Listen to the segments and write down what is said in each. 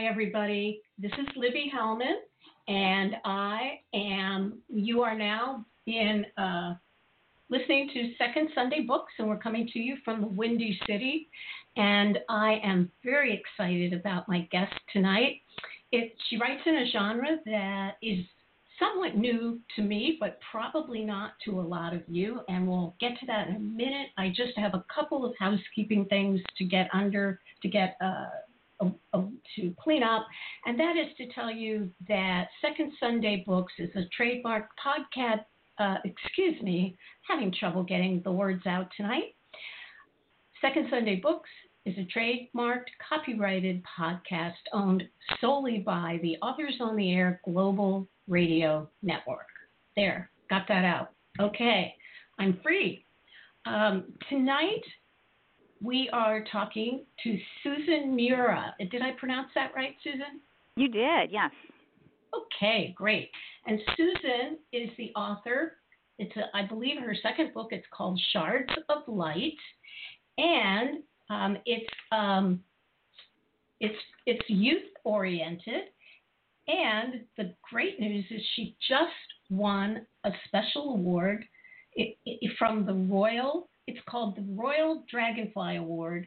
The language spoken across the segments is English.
Hi, everybody. This is Libby Hellmann, and I am, you are now in uh, listening to Second Sunday Books, and we're coming to you from the Windy City. And I am very excited about my guest tonight. It, she writes in a genre that is somewhat new to me, but probably not to a lot of you. And we'll get to that in a minute. I just have a couple of housekeeping things to get under, to get uh, to clean up, and that is to tell you that Second Sunday Books is a trademark podcast. Uh, excuse me, having trouble getting the words out tonight. Second Sunday Books is a trademarked, copyrighted podcast owned solely by the Authors on the Air Global Radio Network. There, got that out. Okay, I'm free. Um, tonight, we are talking to Susan Miura. Did I pronounce that right, Susan? You did, yes. Okay, great. And Susan is the author. It's, a, I believe, her second book. It's called Shards of Light, and um, it's um, it's it's youth oriented. And the great news is she just won a special award from the Royal it's called the Royal Dragonfly Award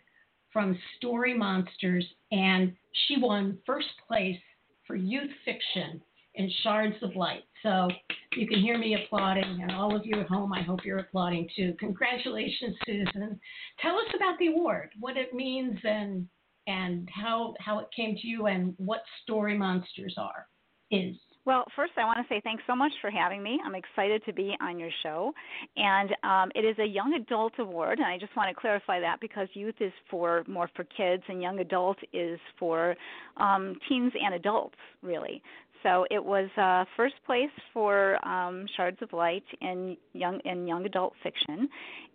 from Story Monsters, and she won first place for youth fiction in Shards of Light. So you can hear me applauding, and all of you at home, I hope you're applauding too. Congratulations, Susan. Tell us about the award, what it means, and and how how it came to you, and what Story Monsters are is. Well, first, I want to say thanks so much for having me. I'm excited to be on your show. And um, it is a young adult award, and I just want to clarify that because youth is for more for kids, and young adult is for um, teens and adults, really. So it was uh, first place for um, Shards of Light in young in young adult fiction,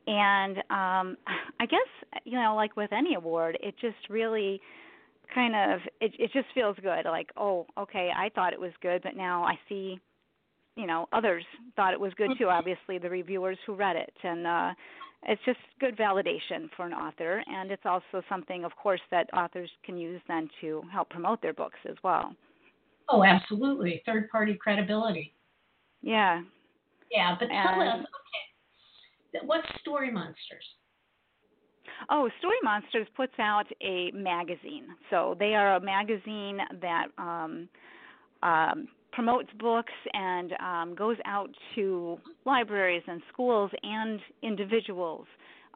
and um, I guess you know, like with any award, it just really kind of it it just feels good like oh okay i thought it was good but now i see you know others thought it was good too mm-hmm. obviously the reviewers who read it and uh it's just good validation for an author and it's also something of course that authors can use then to help promote their books as well. Oh absolutely third party credibility. Yeah. Yeah but tell and, us okay what's story monsters Oh, Story Monsters puts out a magazine. So they are a magazine that um, um, promotes books and um, goes out to libraries and schools and individuals.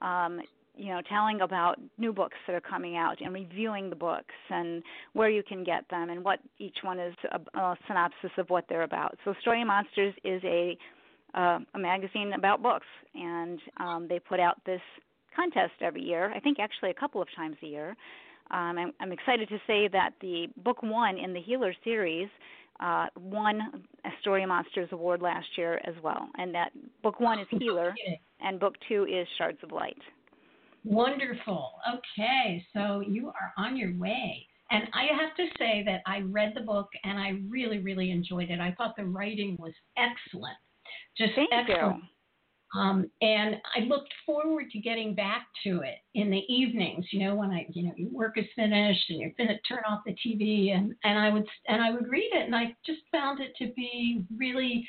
Um, you know, telling about new books that are coming out and reviewing the books and where you can get them and what each one is a, a synopsis of what they're about. So, Story Monsters is a uh, a magazine about books, and um, they put out this contest every year. I think actually a couple of times a year. Um, I'm, I'm excited to say that the book one in the Healer series uh, won a Story Monsters Award last year as well. And that book one is Healer, and book two is Shards of Light. Wonderful. Okay, so you are on your way. And I have to say that I read the book and I really, really enjoyed it. I thought the writing was excellent. Just Thank excellent. You. Um, and I looked forward to getting back to it in the evenings, you know, when I, you know, your work is finished and you're going to turn off the TV and, and I would, and I would read it and I just found it to be really,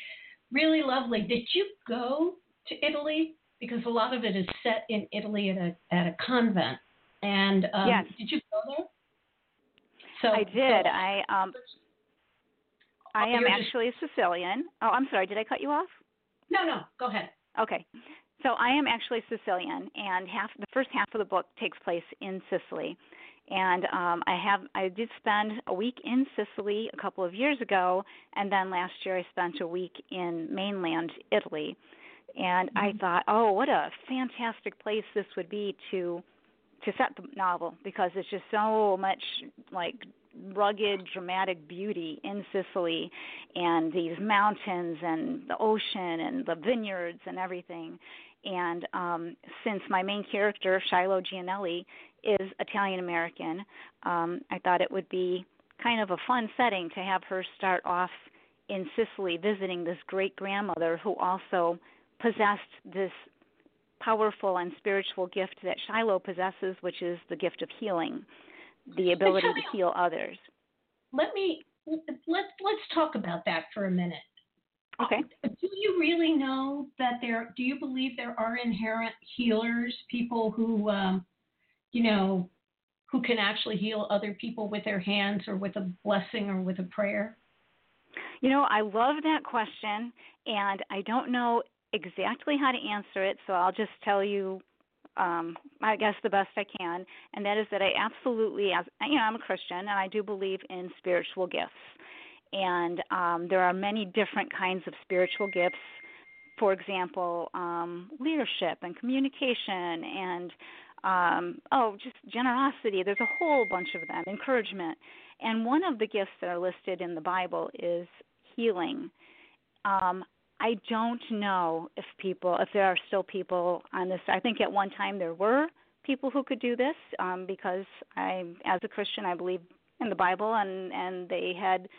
really lovely. Did you go to Italy? Because a lot of it is set in Italy at a, at a convent. And um, yes. did you go there? So, I did. So, I, um, I am actually just... a Sicilian. Oh, I'm sorry. Did I cut you off? No, no. Go ahead. Okay. So I am actually Sicilian, and half the first half of the book takes place in Sicily. And um, I have I did spend a week in Sicily a couple of years ago, and then last year I spent a week in mainland Italy. And mm-hmm. I thought, oh, what a fantastic place this would be to to set the novel because it's just so much like rugged, dramatic beauty in Sicily and these mountains and the ocean and the vineyards and everything. And um, since my main character, Shiloh Gianelli, is Italian American, um, I thought it would be kind of a fun setting to have her start off in Sicily visiting this great grandmother who also possessed this powerful and spiritual gift that Shiloh possesses, which is the gift of healing the ability to heal others. let me let's let's talk about that for a minute. Okay. Do you really know that there? Do you believe there are inherent healers, people who, um, you know, who can actually heal other people with their hands or with a blessing or with a prayer? You know, I love that question, and I don't know exactly how to answer it, so I'll just tell you um I guess the best I can, and that is that I absolutely as you know, I'm a Christian and I do believe in spiritual gifts. And um there are many different kinds of spiritual gifts. For example, um leadership and communication and um oh, just generosity. There's a whole bunch of them, encouragement. And one of the gifts that are listed in the Bible is healing. Um, I don't know if people, if there are still people on this. I think at one time there were people who could do this um, because I, as a Christian, I believe in the Bible, and and they had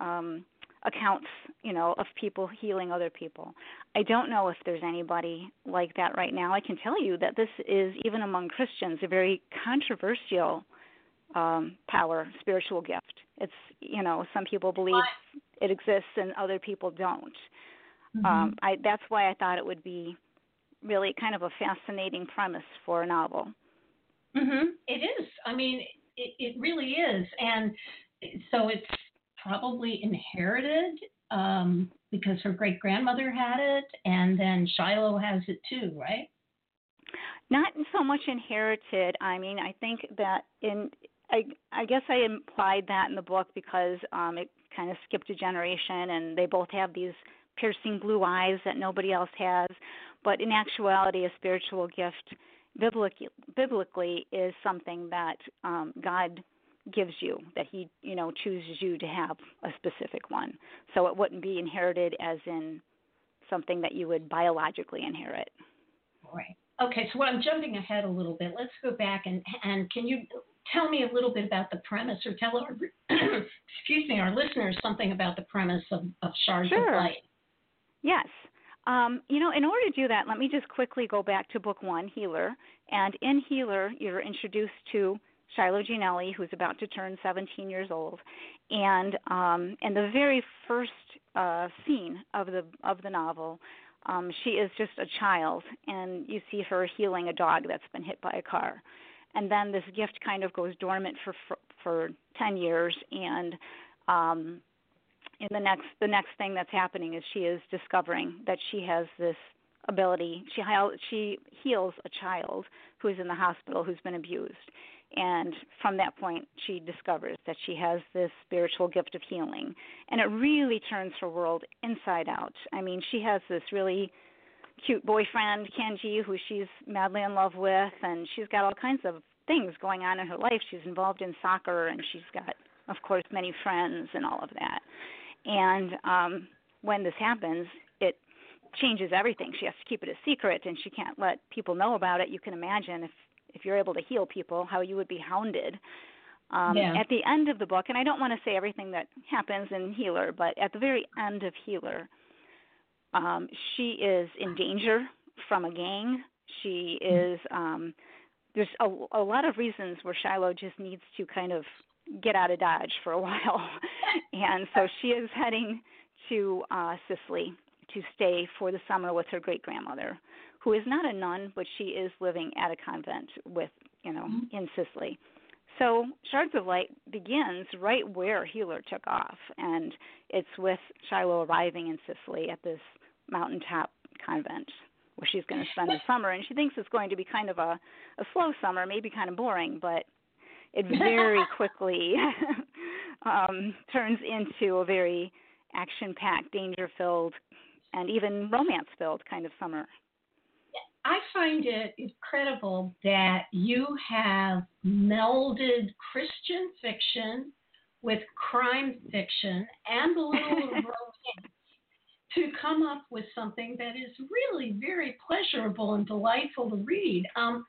um, accounts, you know, of people healing other people. I don't know if there's anybody like that right now. I can tell you that this is even among Christians a very controversial um, power, spiritual gift. It's you know some people believe it exists and other people don't. Mm-hmm. Um, I, that's why I thought it would be really kind of a fascinating premise for a novel. Mhm. It is. I mean, it, it really is, and so it's probably inherited um, because her great grandmother had it, and then Shiloh has it too, right? Not so much inherited. I mean, I think that in I I guess I implied that in the book because um, it kind of skipped a generation, and they both have these piercing blue eyes that nobody else has. But in actuality, a spiritual gift biblically, biblically is something that um, God gives you, that He you know chooses you to have a specific one. So it wouldn't be inherited as in something that you would biologically inherit. Right. Okay, so I'm jumping ahead a little bit. Let's go back and and can you tell me a little bit about the premise, or tell our excuse me our listeners something about the premise of, of Shards sure. of Light? Yes. Um, you know, in order to do that, let me just quickly go back to book one, Healer. And in Healer, you're introduced to Shiloh Gianelli, who's about to turn 17 years old. And um, in the very first uh, scene of the of the novel, um, she is just a child, and you see her healing a dog that's been hit by a car. And then this gift kind of goes dormant for for, for 10 years, and um, in the next the next thing that's happening is she is discovering that she has this ability. She she heals a child who is in the hospital who's been abused. And from that point she discovers that she has this spiritual gift of healing. And it really turns her world inside out. I mean she has this really cute boyfriend kenji who she's madly in love with. And she's got all kinds of things going on in her life. She's involved in soccer and she's got of course many friends and all of that and um, when this happens, it changes everything. She has to keep it a secret, and she can't let people know about it. You can imagine if if you're able to heal people, how you would be hounded. Um, yeah. At the end of the book, and I don't want to say everything that happens in Healer, but at the very end of Healer, um, she is in danger from a gang. She is. Um, there's a, a lot of reasons where Shiloh just needs to kind of get out of Dodge for a while. And so she is heading to uh, Sicily to stay for the summer with her great grandmother, who is not a nun, but she is living at a convent with, you know, mm-hmm. in Sicily. So Shards of Light begins right where Healer took off, and it's with Shiloh arriving in Sicily at this mountaintop convent where she's going to spend the summer, and she thinks it's going to be kind of a a slow summer, maybe kind of boring, but it very quickly um, turns into a very action packed, danger filled, and even romance filled kind of summer. I find it incredible that you have melded Christian fiction with crime fiction and a little romance to come up with something that is really very pleasurable and delightful to read. Um,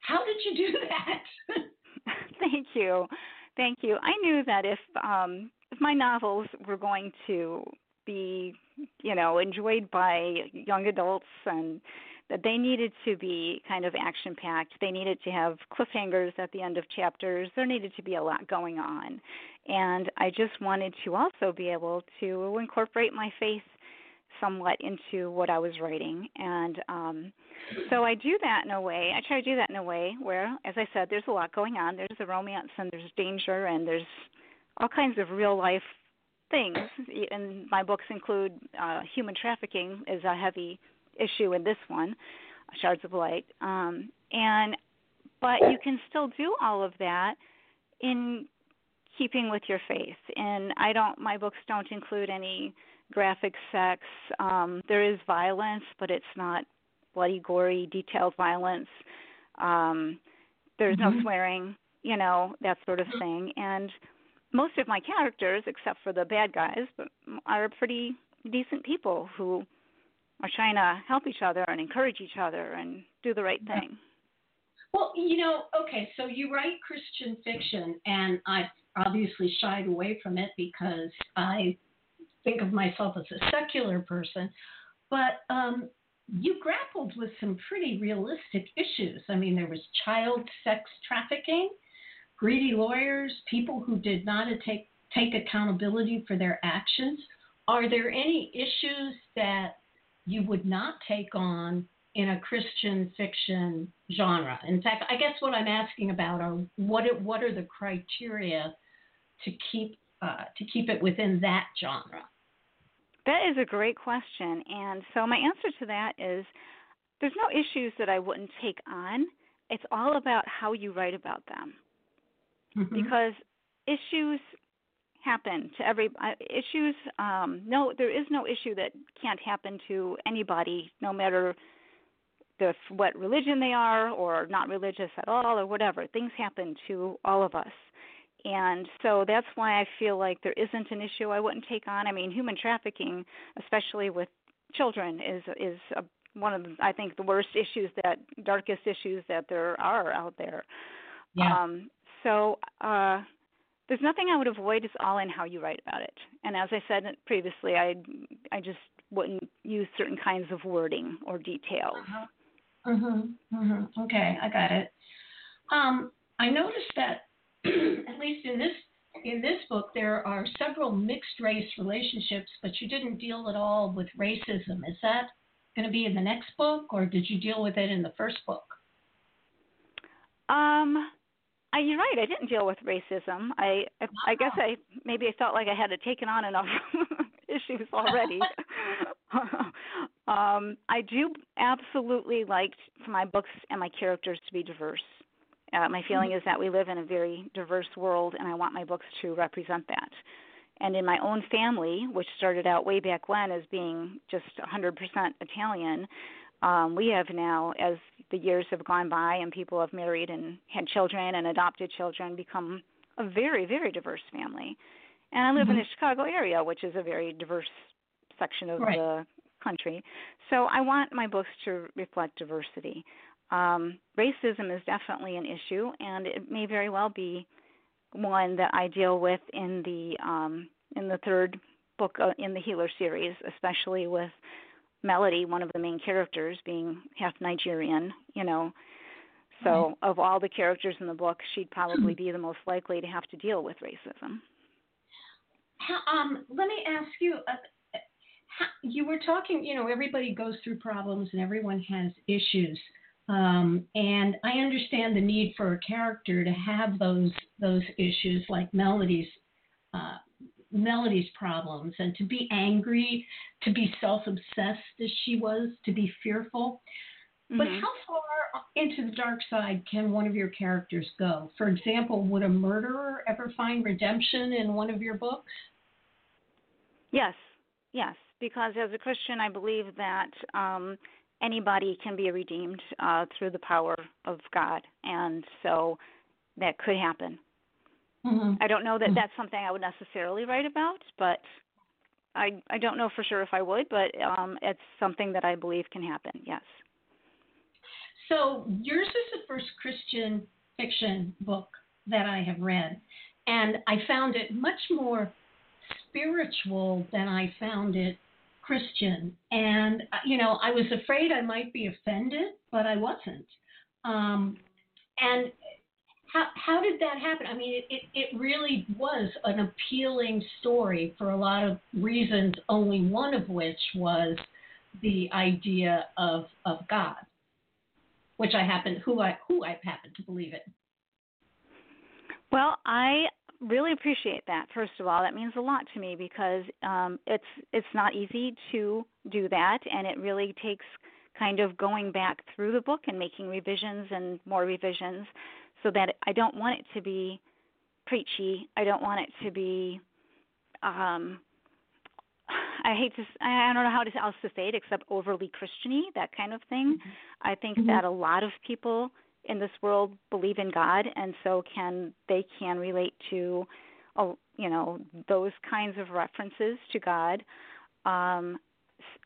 how did you do that? Thank you. Thank you. I knew that if um if my novels were going to be, you know, enjoyed by young adults and that they needed to be kind of action packed. They needed to have cliffhangers at the end of chapters. There needed to be a lot going on. And I just wanted to also be able to incorporate my faith somewhat into what I was writing. And um, so I do that in a way, I try to do that in a way where, as I said, there's a lot going on. There's a romance and there's danger and there's all kinds of real life things. And my books include uh, human trafficking is a heavy issue in this one, Shards of Light. Um, and but you can still do all of that in keeping with your faith. And I don't my books don't include any graphic sex. Um, there is violence, but it's not bloody, gory, detailed violence. Um, there's mm-hmm. no swearing, you know, that sort of mm-hmm. thing. And most of my characters, except for the bad guys, are pretty decent people who are trying to help each other and encourage each other and do the right thing. Well, you know, okay, so you write Christian fiction, and I've obviously shied away from it because I think of myself as a secular person, but um, you grappled with some pretty realistic issues. I mean, there was child sex trafficking, greedy lawyers, people who did not take take accountability for their actions. Are there any issues that you would not take on in a Christian fiction genre? In fact, I guess what I'm asking about are what what are the criteria to keep uh, to keep it within that genre? That is a great question. And so my answer to that is there's no issues that I wouldn't take on. It's all about how you write about them. Mm-hmm. Because issues happen to every uh, issues um no there is no issue that can't happen to anybody no matter the what religion they are or not religious at all or whatever things happen to all of us and so that's why I feel like there isn't an issue I wouldn't take on. I mean, human trafficking, especially with children, is is a, one of the, I think the worst issues that darkest issues that there are out there. Yeah. Um, so uh, there's nothing I would avoid. It's all in how you write about it. And as I said previously, I I just wouldn't use certain kinds of wording or details. Uh-huh. Mhm. Mhm. Okay, I got it. Um, I noticed that at least in this in this book, there are several mixed race relationships, but you didn't deal at all with racism. Is that going to be in the next book, or did you deal with it in the first book? Um, I, you're right. I didn't deal with racism. I I, I guess I maybe I felt like I had taken on enough issues already. um, I do absolutely like for my books and my characters to be diverse. Uh, my feeling mm-hmm. is that we live in a very diverse world, and I want my books to represent that. And in my own family, which started out way back when as being just 100% Italian, um, we have now, as the years have gone by and people have married and had children and adopted children, become a very, very diverse family. And I live mm-hmm. in the Chicago area, which is a very diverse section of right. the country. So I want my books to reflect diversity. Um, racism is definitely an issue, and it may very well be one that I deal with in the um, in the third book uh, in the Healer series, especially with Melody, one of the main characters, being half Nigerian. You know, so of all the characters in the book, she'd probably be the most likely to have to deal with racism. Um, let me ask you. Uh, you were talking, you know, everybody goes through problems and everyone has issues. Um, and I understand the need for a character to have those those issues like Melody's uh, Melody's problems and to be angry, to be self-obsessed as she was, to be fearful. Mm-hmm. But how far into the dark side can one of your characters go? For example, would a murderer ever find redemption in one of your books? Yes, yes, because as a Christian, I believe that um, anybody can be redeemed uh, through the power of God, and so that could happen. Mm-hmm. I don't know that mm-hmm. that's something I would necessarily write about, but I I don't know for sure if I would, but um, it's something that I believe can happen. Yes. So yours is the first Christian fiction book that I have read, and I found it much more spiritual than I found it Christian, and uh, you know, I was afraid I might be offended, but I wasn't. Um, and how how did that happen? I mean, it, it, really was an appealing story for a lot of reasons. Only one of which was the idea of of God, which I happen who I who I happen to believe in. Well, I really appreciate that. First of all, that means a lot to me because um, it's it's not easy to do that, and it really takes kind of going back through the book and making revisions and more revisions, so that I don't want it to be preachy. I don't want it to be. Um, I hate to. I don't know how to else to say it except overly Christiany, that kind of thing. Mm-hmm. I think mm-hmm. that a lot of people in this world believe in God, and so can they can relate to, you know, those kinds of references to God. Um,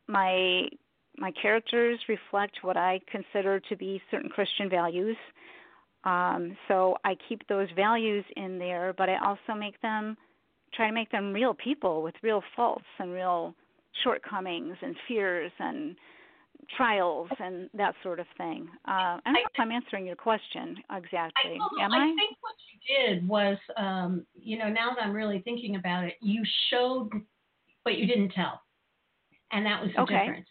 my my characters reflect what I consider to be certain Christian values. Um, so I keep those values in there, but I also make them try to make them real people with real faults and real shortcomings and fears and trials and that sort of thing. Uh, I don't know if I'm answering your question exactly. I, Am I? I think what you did was, um, you know, now that I'm really thinking about it, you showed, but you didn't tell, and that was the okay. difference.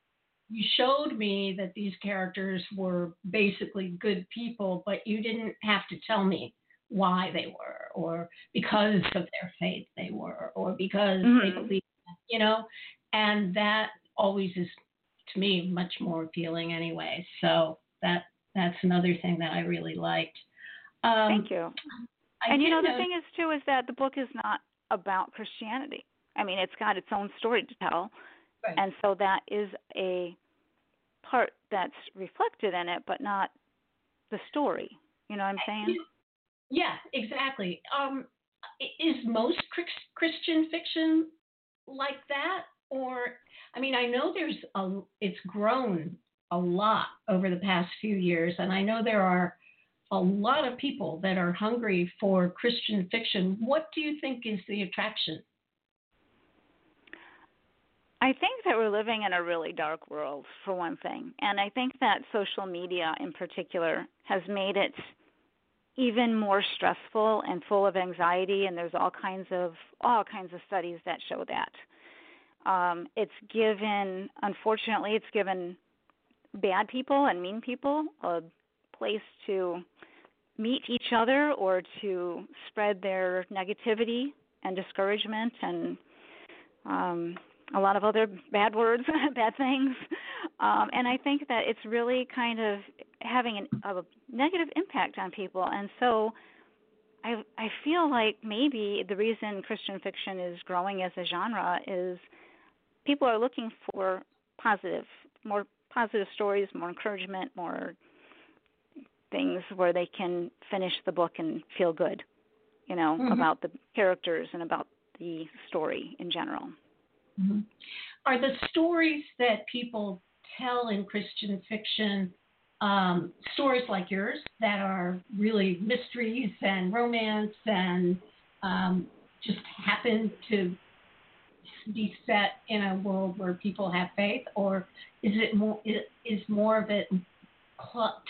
You showed me that these characters were basically good people, but you didn't have to tell me why they were, or because of their faith they were, or because mm-hmm. they believed, you know, and that always is to me much more appealing anyway. So that that's another thing that I really liked. Um, Thank you. I and you know the thing is too is that the book is not about Christianity. I mean, it's got its own story to tell, right. and so that is a part that's reflected in it, but not the story. You know what I'm saying? Yeah, exactly. Um, is most Christian fiction like that, or I mean, I know there's a, it's grown a lot over the past few years, and I know there are a lot of people that are hungry for Christian fiction. What do you think is the attraction? I think that we're living in a really dark world, for one thing. And I think that social media in particular has made it even more stressful and full of anxiety and there's all kinds of all kinds of studies that show that um, it's given, unfortunately, it's given bad people and mean people a place to meet each other or to spread their negativity and discouragement and um, a lot of other bad words, bad things. Um, and I think that it's really kind of having an, a negative impact on people. And so I, I feel like maybe the reason Christian fiction is growing as a genre is – people are looking for positive, more positive stories, more encouragement, more things where they can finish the book and feel good, you know, mm-hmm. about the characters and about the story in general. Mm-hmm. Are the stories that people tell in Christian fiction um, stories like yours that are really mysteries and romance and um, just happen to be set in a world where people have faith, or is it more is more of it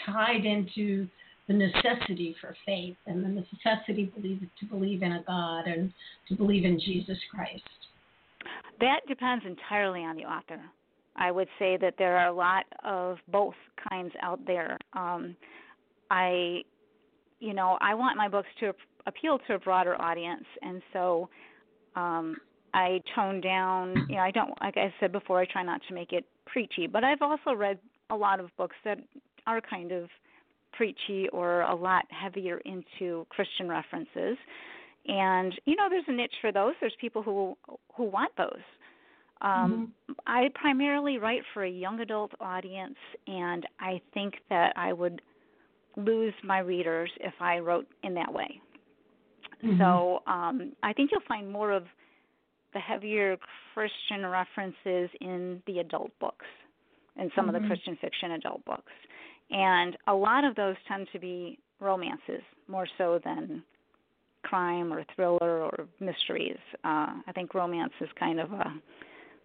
tied into the necessity for faith and the necessity believe, to believe in a God and to believe in Jesus Christ? That depends entirely on the author. I would say that there are a lot of both kinds out there. Um, I, you know, I want my books to appeal to a broader audience, and so um, I tone down. You know, I don't like I said before. I try not to make it preachy, but I've also read a lot of books that are kind of preachy or a lot heavier into Christian references. And you know, there's a niche for those. There's people who who want those. Um, mm-hmm. I primarily write for a young adult audience, and I think that I would lose my readers if I wrote in that way. Mm-hmm. So um, I think you'll find more of the heavier Christian references in the adult books, in some mm-hmm. of the mm-hmm. Christian fiction adult books. And a lot of those tend to be romances more so than crime or thriller or mysteries. Uh, I think romance is kind of a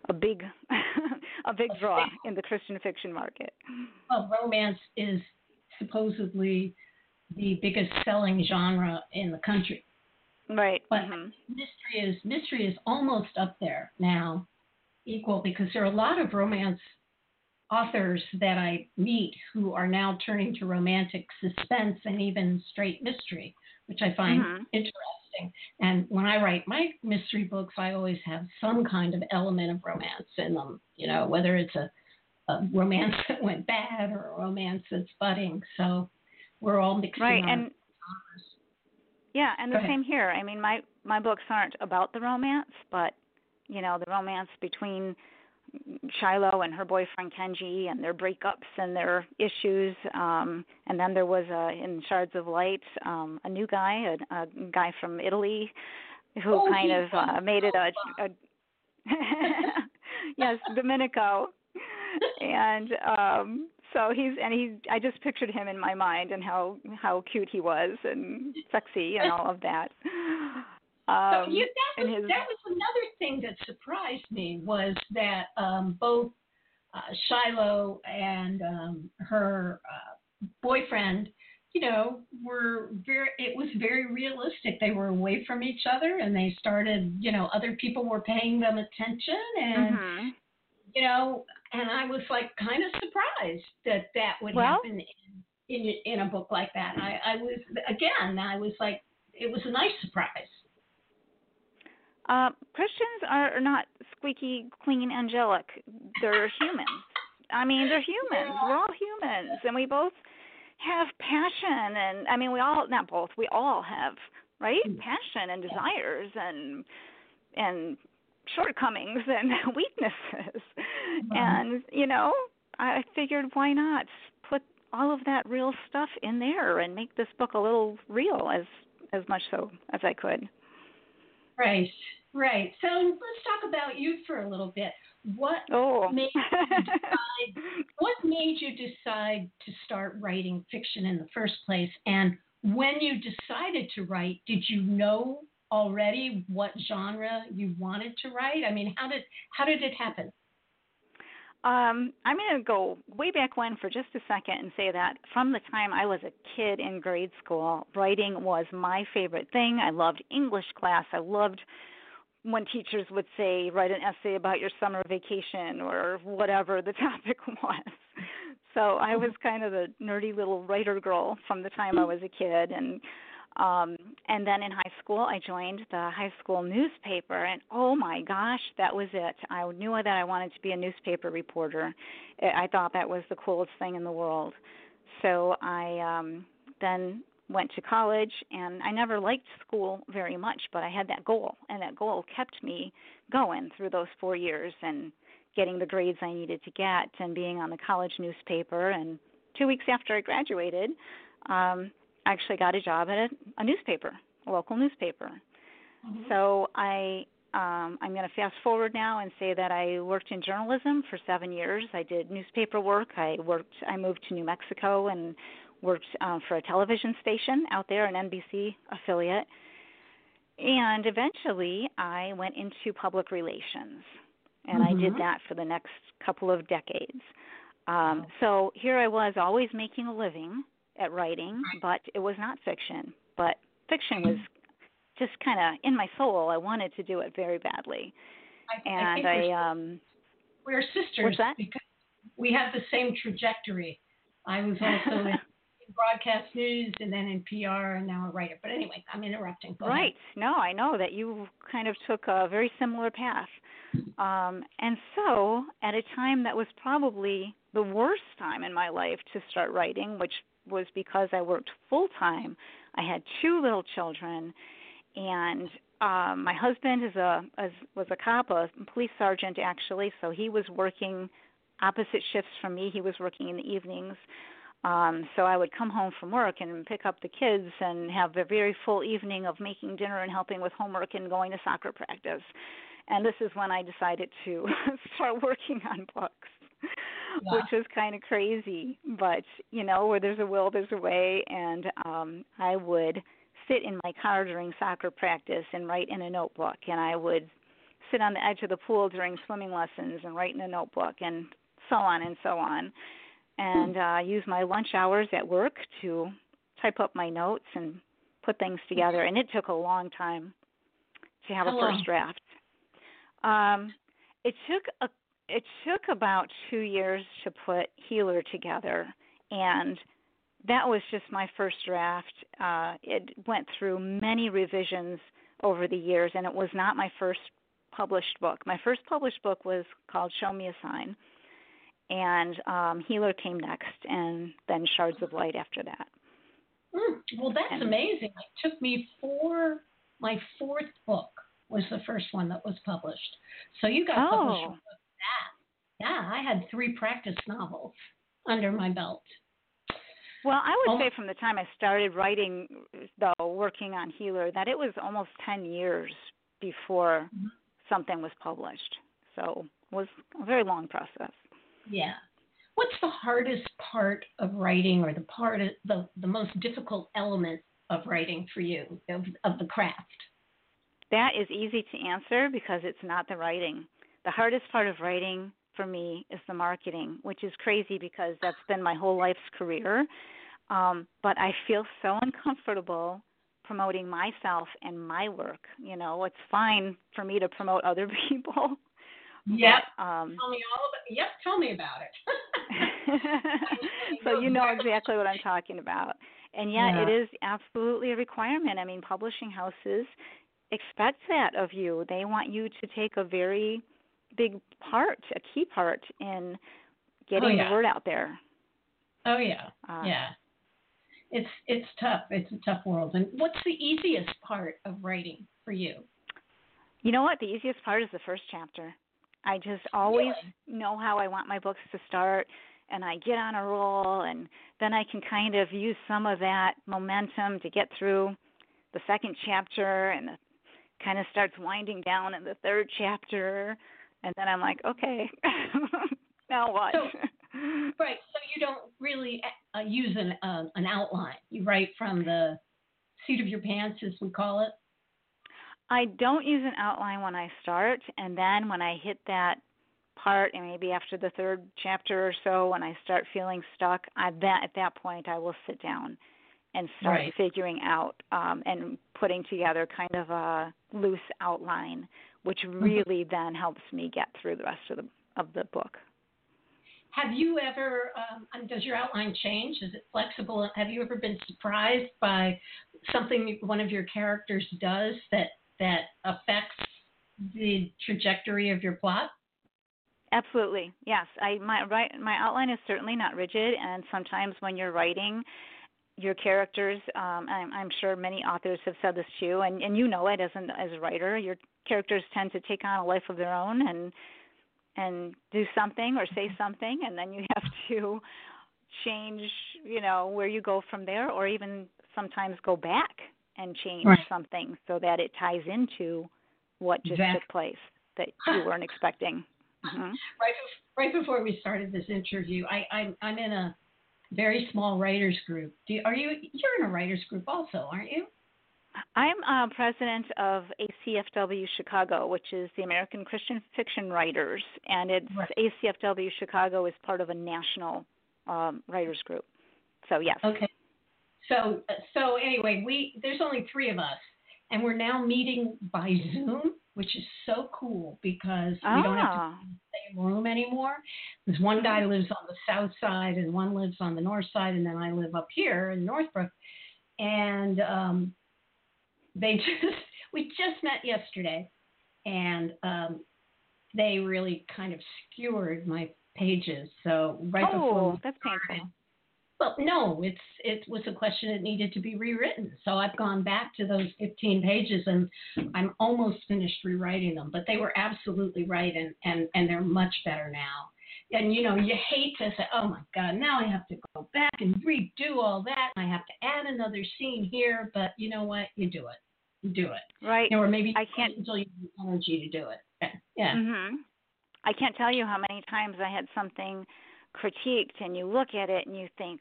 a big a big draw in the Christian fiction market. Well, romance is supposedly the biggest selling genre in the country. Right. But mm-hmm. mystery is mystery is almost up there now, equal because there are a lot of romance authors that I meet who are now turning to romantic suspense and even straight mystery, which I find mm-hmm. interesting. And when I write my mystery books, I always have some kind of element of romance in them, you know, whether it's a, a romance that went bad or a romance that's budding. So we're all mixing right. and, genres. Yeah, and the same here. I mean, my my books aren't about the romance, but you know, the romance between Shiloh and her boyfriend Kenji and their breakups and their issues. Um, and then there was a, in Shards of Light um, a new guy, a, a guy from Italy, who oh, kind of uh, made it a, a yes, Domenico, and um, so he's and he I just pictured him in my mind and how how cute he was and sexy and all of that. Um, so you, that, was, his, that was another thing that surprised me was that um, both uh, Shiloh and um, her uh, boyfriend, you know, were very. It was very realistic. They were away from each other, and they started. You know, other people were paying them attention, and mm-hmm. You know, and I was like kind of surprised that that would well, happen in, in in a book like that. I, I was again, I was like, it was a nice surprise. Uh, Christians are not squeaky clean angelic. They're humans. I mean, they're humans. We're all humans, and we both have passion. And I mean, we all not both. We all have right mm. passion and desires and and shortcomings and weaknesses. Mm-hmm. And you know, I figured why not put all of that real stuff in there and make this book a little real as as much so as I could. Right. Right. So let's talk about you for a little bit. What oh. made you decide, what made you decide to start writing fiction in the first place? And when you decided to write, did you know already what genre you wanted to write? I mean, how did how did it happen? Um, I'm going to go way back when for just a second and say that from the time I was a kid in grade school, writing was my favorite thing. I loved English class. I loved when teachers would say write an essay about your summer vacation or whatever the topic was. So I was kind of a nerdy little writer girl from the time I was a kid and um and then in high school I joined the high school newspaper and oh my gosh, that was it. I knew that I wanted to be a newspaper reporter. I thought that was the coolest thing in the world. So I um then went to college and I never liked school very much, but I had that goal and that goal kept me going through those 4 years and getting the grades I needed to get and being on the college newspaper and 2 weeks after I graduated, um actually got a job at a, a newspaper, a local newspaper. Mm-hmm. So I um, I'm going to fast forward now and say that I worked in journalism for seven years. I did newspaper work. I worked. I moved to New Mexico and worked um, for a television station out there, an NBC affiliate. And eventually, I went into public relations, and mm-hmm. I did mm-hmm. that for the next couple of decades. Um, so here I was, always making a living at writing, but it was not fiction. But fiction was just kind of in my soul. I wanted to do it very badly, I, and I, I um. We're sisters because we have the same trajectory. I was also in broadcast news and then in PR and now a writer. But anyway, I'm interrupting. Go right. Ahead. No, I know that you kind of took a very similar path. Um, and so, at a time that was probably the worst time in my life to start writing, which was because I worked full time. I had two little children, and um, my husband is a is, was a cop, a police sergeant actually, so he was working opposite shifts from me. He was working in the evenings. Um, so I would come home from work and pick up the kids and have a very full evening of making dinner and helping with homework and going to soccer practice. And this is when I decided to start working on books, yeah. which was kind of crazy. But, you know, where there's a will, there's a way. And um, I would sit in my car during soccer practice and write in a notebook. And I would sit on the edge of the pool during swimming lessons and write in a notebook and so on and so on and uh, use my lunch hours at work to type up my notes and put things together, and it took a long time to have How a first long? draft. Um, it took a it took about two years to put Healer together, and that was just my first draft. Uh, it went through many revisions over the years, and it was not my first published book. My first published book was called Show Me a Sign, and um, Healer came next, and then Shards of Light after that. Mm, well, that's And- amazing. It took me four. My fourth book was the first one that was published. So you got published Oh. with that. Yeah, I had three practice novels under my belt. Well, I would Oh. say from the time I started writing, though, working on Healer, that it was almost 10 years before Mhm. something was published. So it was a very long process. Yeah. What's the hardest part of writing, or the part of the the most difficult element of writing for you of, of the craft? That is easy to answer because it's not the writing. The hardest part of writing for me is the marketing, which is crazy because that's been my whole life's career. Um, but I feel so uncomfortable promoting myself and my work. You know, it's fine for me to promote other people. Yep. but, um, Tell me all about. Yep. Tell me about it. so you know exactly what I'm talking about. And yet Yeah. it is absolutely a requirement. I mean, publishing houses expect that of you. They want you to take a very big part, a key part in getting Oh, yeah. the word out there. Oh yeah. Uh, yeah. It's it's tough. It's a tough world. And what's the easiest part of writing for you? You know what? The easiest part is the first chapter. I just always Really? know how I want my books to start and I get on a roll and then I can kind of use some of that momentum to get through the second chapter and it kind of starts winding down in the third chapter and then I'm like, okay, now what? So- Right. So you don't really uh, use an uh, an outline. You write from the seat of your pants, as we call it. I don't use an outline when I start, and then when I hit that part, and maybe after the third chapter or so, when I start feeling stuck, I that at that point I will sit down and start Right. figuring out um, and putting together kind of a loose outline, which Mm-hmm. really then helps me get through the rest of the of the book. Have you ever? Um, um, does your outline change? Is it flexible? Have you ever been surprised by something one of your characters does that that affects the trajectory of your plot? Absolutely, yes. I my right my outline is certainly not rigid, and sometimes when you're writing, your characters. Um, I'm, I'm sure many authors have said this too, and and you know it as an as a writer. Your characters tend to take on a life of their own and and do something or say something, and then you have to change. You know where you go from there, or even sometimes go back and change Right. something so that it ties into what just Exactly. took place that you weren't expecting. hmm right right before we started this interview, I, I'm I'm in a very small writers group. Do you, are you you're in a writers group also, aren't you? I'm uh, president of ACFW Chicago, which is the American Christian Fiction Writers, and it's Right. ACFW Chicago is part of a national um, writers group. So yes, Okay. So so anyway, we there's only three of us, and we're now meeting by Zoom, which is so cool because we don't have to be in the same room anymore. Because one guy lives on the south side and one lives on the north side, and then I live up here in Northbrook. And um, they just we just met yesterday, and um, they really kind of skewered my pages. So right before oh, we that's painful. Well, no, it's it was a question that needed to be rewritten. So I've gone back to those 15 pages and I'm almost finished rewriting them. But they were absolutely right, and and and they're much better now. And you know, you hate to say, oh my God, now I have to go back and redo all that. I have to add another scene here. But you know what? You do it. You do it. Right. You know, or maybe I can't- until you have the energy to do it. Yeah. Yeah. Mhm. I can't tell you how many times I had something critiqued, and you look at it and you think,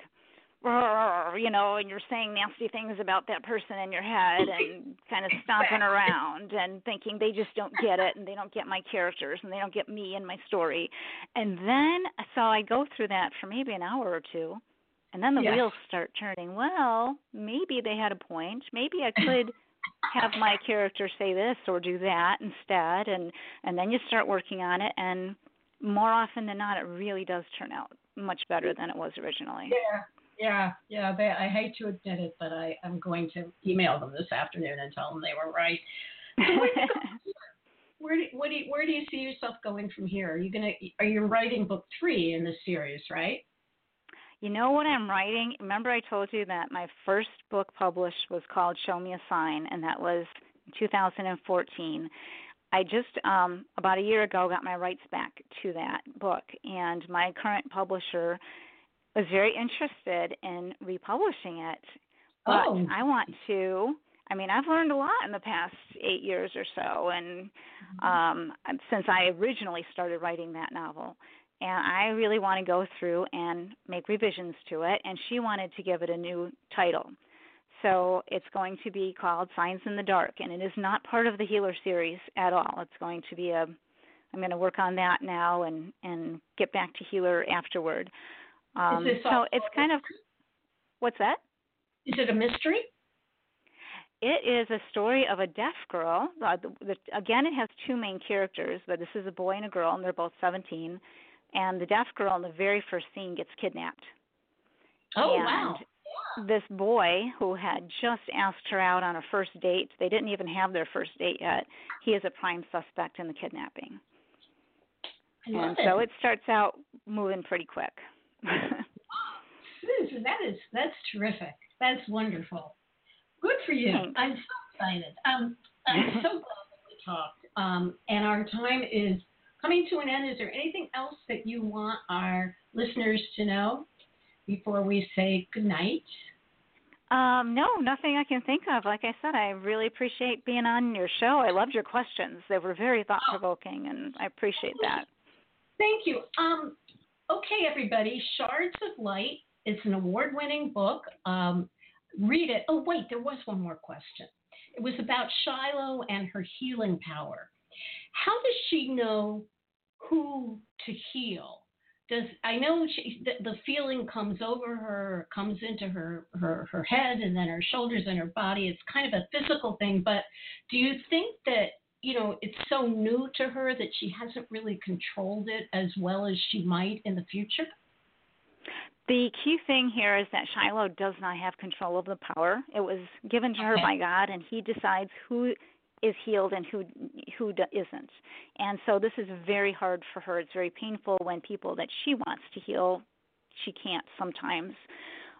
you know, and you're saying nasty things about that person in your head and kind of stomping around and thinking they just don't get it and they don't get my characters and they don't get me and my story. And then, so I go through that for maybe an hour or two, And then the Yes. wheels start turning. Well, maybe they had a point. Maybe I could have my character say this or do that instead and and then you start working on it and more often than not it really does turn out much better than it was originally. Yeah, yeah, yeah. They, I hate to admit it, but I, I'm going to email them this afternoon and tell them they were right. Where do, what do you, where do you see yourself going from here? Are you gonna are you writing book three in this series, right? You know what I'm writing? Remember, I told you that my first book published was called Show Me a Sign, and that was 2014. I just, um, about a year ago, got my rights back to that book, and my current publisher was very interested in republishing it. But Oh. I want to. I mean, I've learned a lot in the past eight years or so, and um, since I originally started writing that novel and I really want to go through and make revisions to it. And she wanted to give it a new title. So it's going to be called Signs in the Dark, and it is not part of the Healer series at all. It's going to be a I'm going to work on that now and and get back to Healer afterward. Um, so it's kind of what's that? Is it a mystery? It is a story of a deaf girl. Uh, the, the, again, it has two main characters, but this is a boy and a girl, and they're both 17. And the deaf girl in the very first scene gets kidnapped. Oh and wow. This boy who had just asked her out on a first date, they didn't even have their first date yet. He is a prime suspect in the kidnapping. And so it starts out moving pretty quick. That is that's terrific. That's wonderful. Good for you. Thanks. I'm so excited. Um, I'm so glad that we talked. Um, and our time is coming to an end. Is there anything else that you want our listeners to know before we say goodnight? Um, no, nothing I can think of. Like I said, I really appreciate being on your show. I loved your questions. They were very thought provoking and I appreciate that. Thank you. Um, okay, everybody. Shards of Light. It's an award-winning book. Um, read it. Oh, wait, there was one more question. It was about Shiloh and her healing power. How does she know who to heal? Does I know she, the, the feeling comes over her, comes into her, her her head, and then her shoulders and her body. It's kind of a physical thing. But do you think that you know it's so new to her that she hasn't really controlled it as well as she might in the future? The key thing here is that Shiloh does not have control of the power. It was given to her Okay. by God, and He decides who is healed and who who isn't. And so this is very hard for her. It's very painful when people that she wants to heal, she can't sometimes.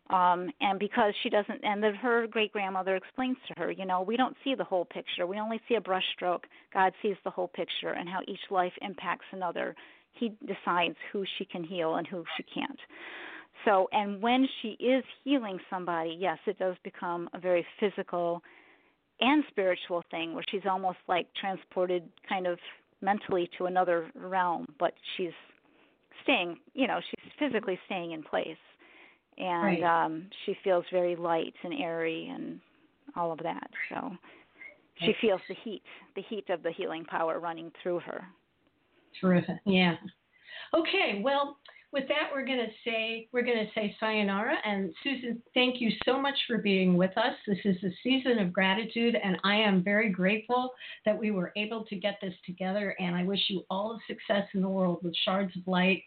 Um, and because she doesn't, and her great grandmother explains to her, you know, we don't see the whole picture. We only see a brushstroke. God sees the whole picture and how each life impacts another. He decides who she can heal and who she can't. So, and when she is healing somebody, yes, it does become a very physical and spiritual thing where she's almost like transported kind of mentally to another realm, but she's staying, you know, she's physically staying in place. And Right. um she feels very light and airy and all of that. So she feels the heat, the heat of the healing power running through her. Terrific. Yeah. Okay. Well, with that, we're going to say we're going to say sayonara. And Susan, thank you so much for being with us. This is a season of gratitude, and I am very grateful that we were able to get this together. And I wish you all the success in the world with Shards of Light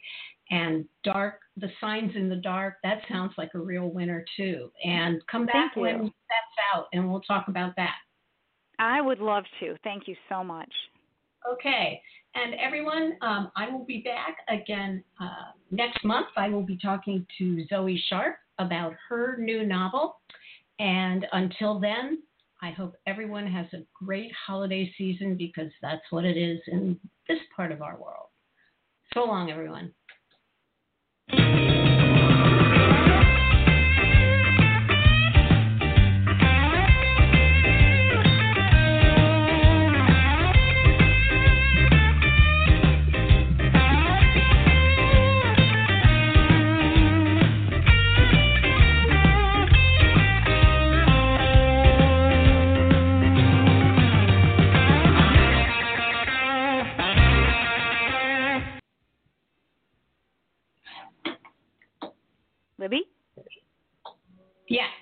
and Dark, the Signs in the Dark. That sounds like a real winner too. And come back when that's out, and we'll talk about that. I would love to. Thank you so much. Okay. And everyone, um, I will be back again uh, next month. I will be talking to Zoe Sharp about her new novel. And until then, I hope everyone has a great holiday season because that's what it is in this part of our world. So long, everyone. Yes.